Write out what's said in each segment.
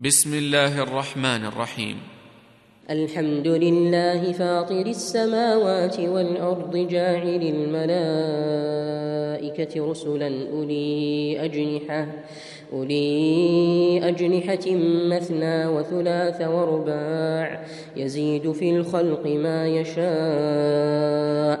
بسم الله الرحمن الرحيم. الحمد لله فاطر السماوات والأرض جاعل الملائكة رسلا أولي أجنحة أولي أجنحة مثنى وثلاث ورباع يزيد في الخلق ما يشاء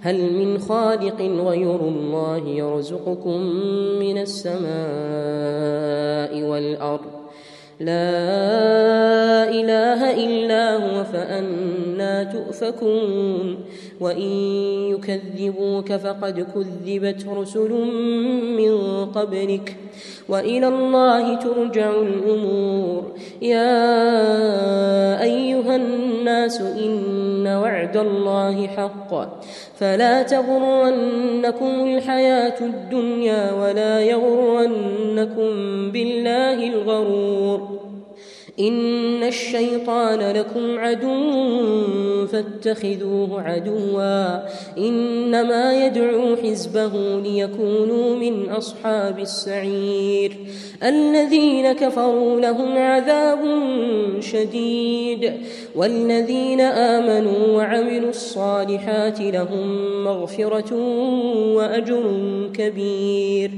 هل من خالق غير الله يرزقكم من السماء والأرض؟ لا إله إلا هو فأنا تؤفكون. وإن يكذبوك فقد كذبت رسل من قبلك. وإلى الله ترجع الأمور. يا أيها الناس إن وعد الله حق. فلا تغرنكم الحياة الدنيا ولا يغرنكم بالله الغرور. إن الشيطان لكم عدو فاتخذوه عدوا إنما يدعو حزبه ليكونوا من أصحاب السعير الذين كفروا لهم عذاب شديد والذين آمنوا وعملوا الصالحات لهم مغفرة وأجر كبير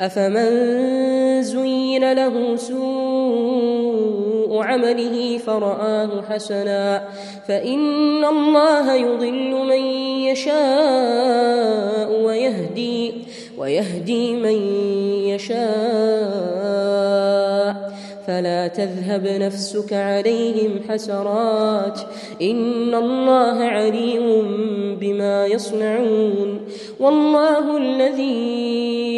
أفمن زين له سوء عمله فرآه حسنا. فإن الله يضل من يشاء ويهدي ويهدي من يشاء. فلا تذهب نفسك عليهم حسرات. إن الله عليم بما يصنعون. والله الذي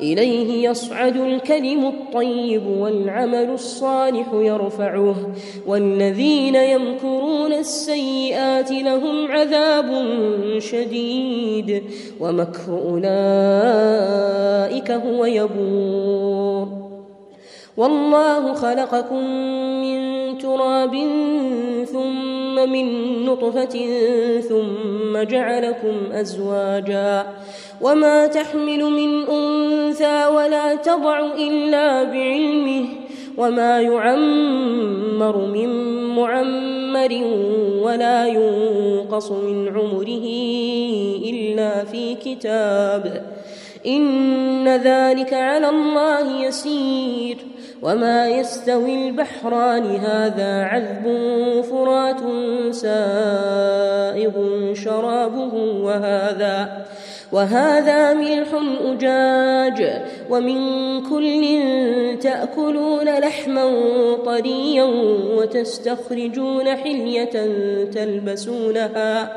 إليه يصعد الكلم الطيب والعمل الصالح يرفعه والذين يمكرون السيئات لهم عذاب شديد ومكر أولئك هو يبور. والله خلقكم من تراب ثم من نطفة ثم جعلكم أزواجا وما تحمل من أنثى ولا تضع إلا بعلمه وما يعمر من معمر ولا ينقص من عمره إلا في كتاب إن ذلك على الله يسير وما يستوي البحران هذا عذب فرات سائغ شرابه وهذا وهذا ملح أجاج ومن كل تأكلون لحما طريا وتستخرجون حلية تلبسونها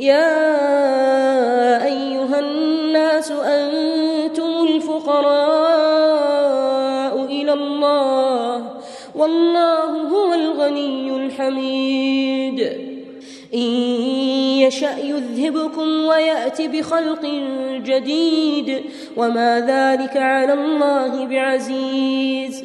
يا أيها الناس أنتم الفقراء إلى الله والله هو الغني الحميد. إن يشأ يذهبكم ويأت بخلق جديد وما ذلك على الله بعزيز.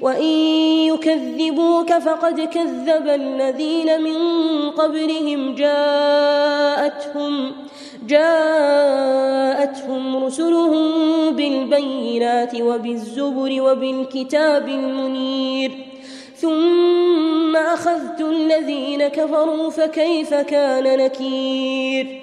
وان يكذبوك فقد كذب الذين من قبلهم جاءتهم جاءتهم رسلهم بالبينات وبالزبر وبالكتاب المنير ثم اخذت الذين كفروا فكيف كان نكير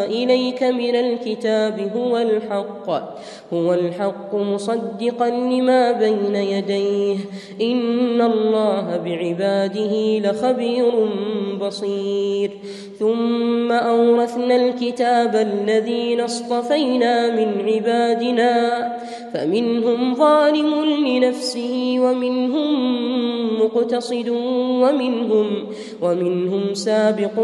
إليك من الكتاب هو الحق هو الحق مصدقا لما بين يديه. إن الله بعباده لخبير بصير. ثم أورثنا الكتاب الذين اصطفينا من عبادنا فمنهم ظالم لنفسه ومنهم مقتصد ومنهم ومنهم سابق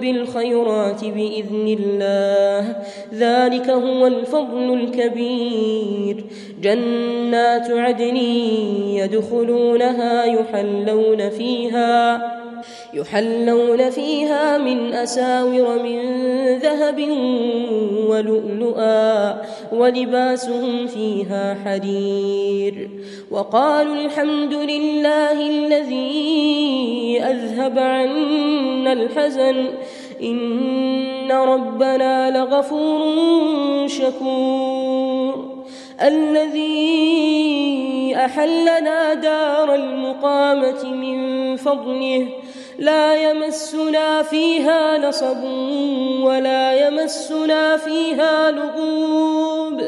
بالخيرات بإذن الله. ذلك هو الفضل الكبير. جنات عدن يدخلونها يحلون فيها يحلون فيها من أساور من ذهب ولؤلؤا ولباسهم فيها حرير. وقالوا الحمد لله الذي أذهب عنا الحزن. إن ربنا لغفور شكور. الذي أحلنا دار المقامة من فضله لا يمسنا فيها نصب ولا يمسنا فيها لغوب.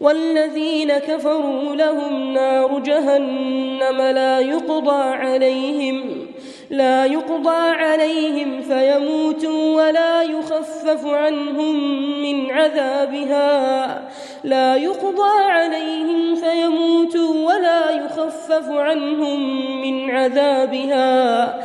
والذين كفروا لهم نار جهنم لا يقضى عليهم لا يقضى عليهم فيموتوا ولا يخفف عنهم من عذابها لا يقضى عليهم فيموتوا ولا يخفف عنهم من عذابها.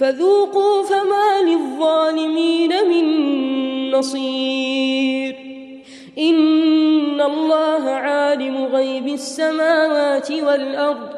فذوقوا فما للظالمين من نصير. إن الله عالم غيب السماوات والأرض.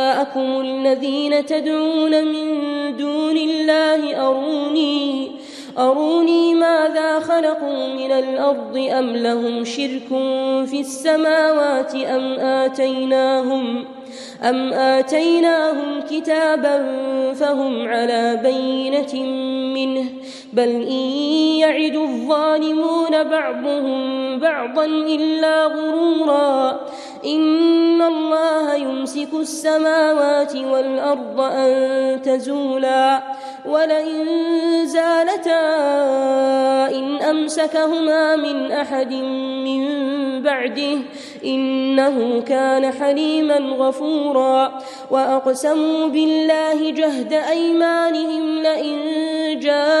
الذين تدعون من دون الله أروني أروني ماذا خلقوا من الأرض أم لهم شرك في السماوات أم آتيناهم أم آتيناهم كتابا فهم على بينة منه. بل إن يعد الظالمون بعضهم بعضا إلا غرورا. إن الله يمسك السماوات والأرض أن تزولا. ولئن زالتا إن أمسكهما من أحد من بعده إنه كان حليما غفورا. وأقسموا بالله جهد أيمانهم لئن جاءهم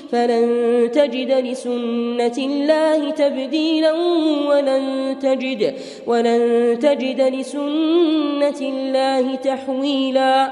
فلن تجد لسنة الله تبديلا ولن تجد ولن تجد لسنة الله تحويلا.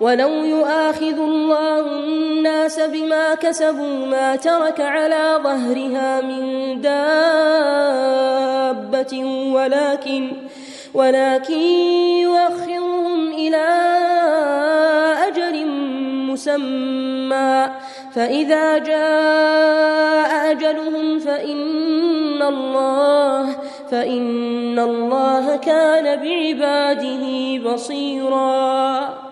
ولو يؤاخذ الله الناس بما كسبوا ما ترك على ظهرها من دابة ولكن ولكن يؤخرهم إلى أجل مسمى. فإذا جاء أجلهم فإن الله فإن الله كان بعباده بصيراً.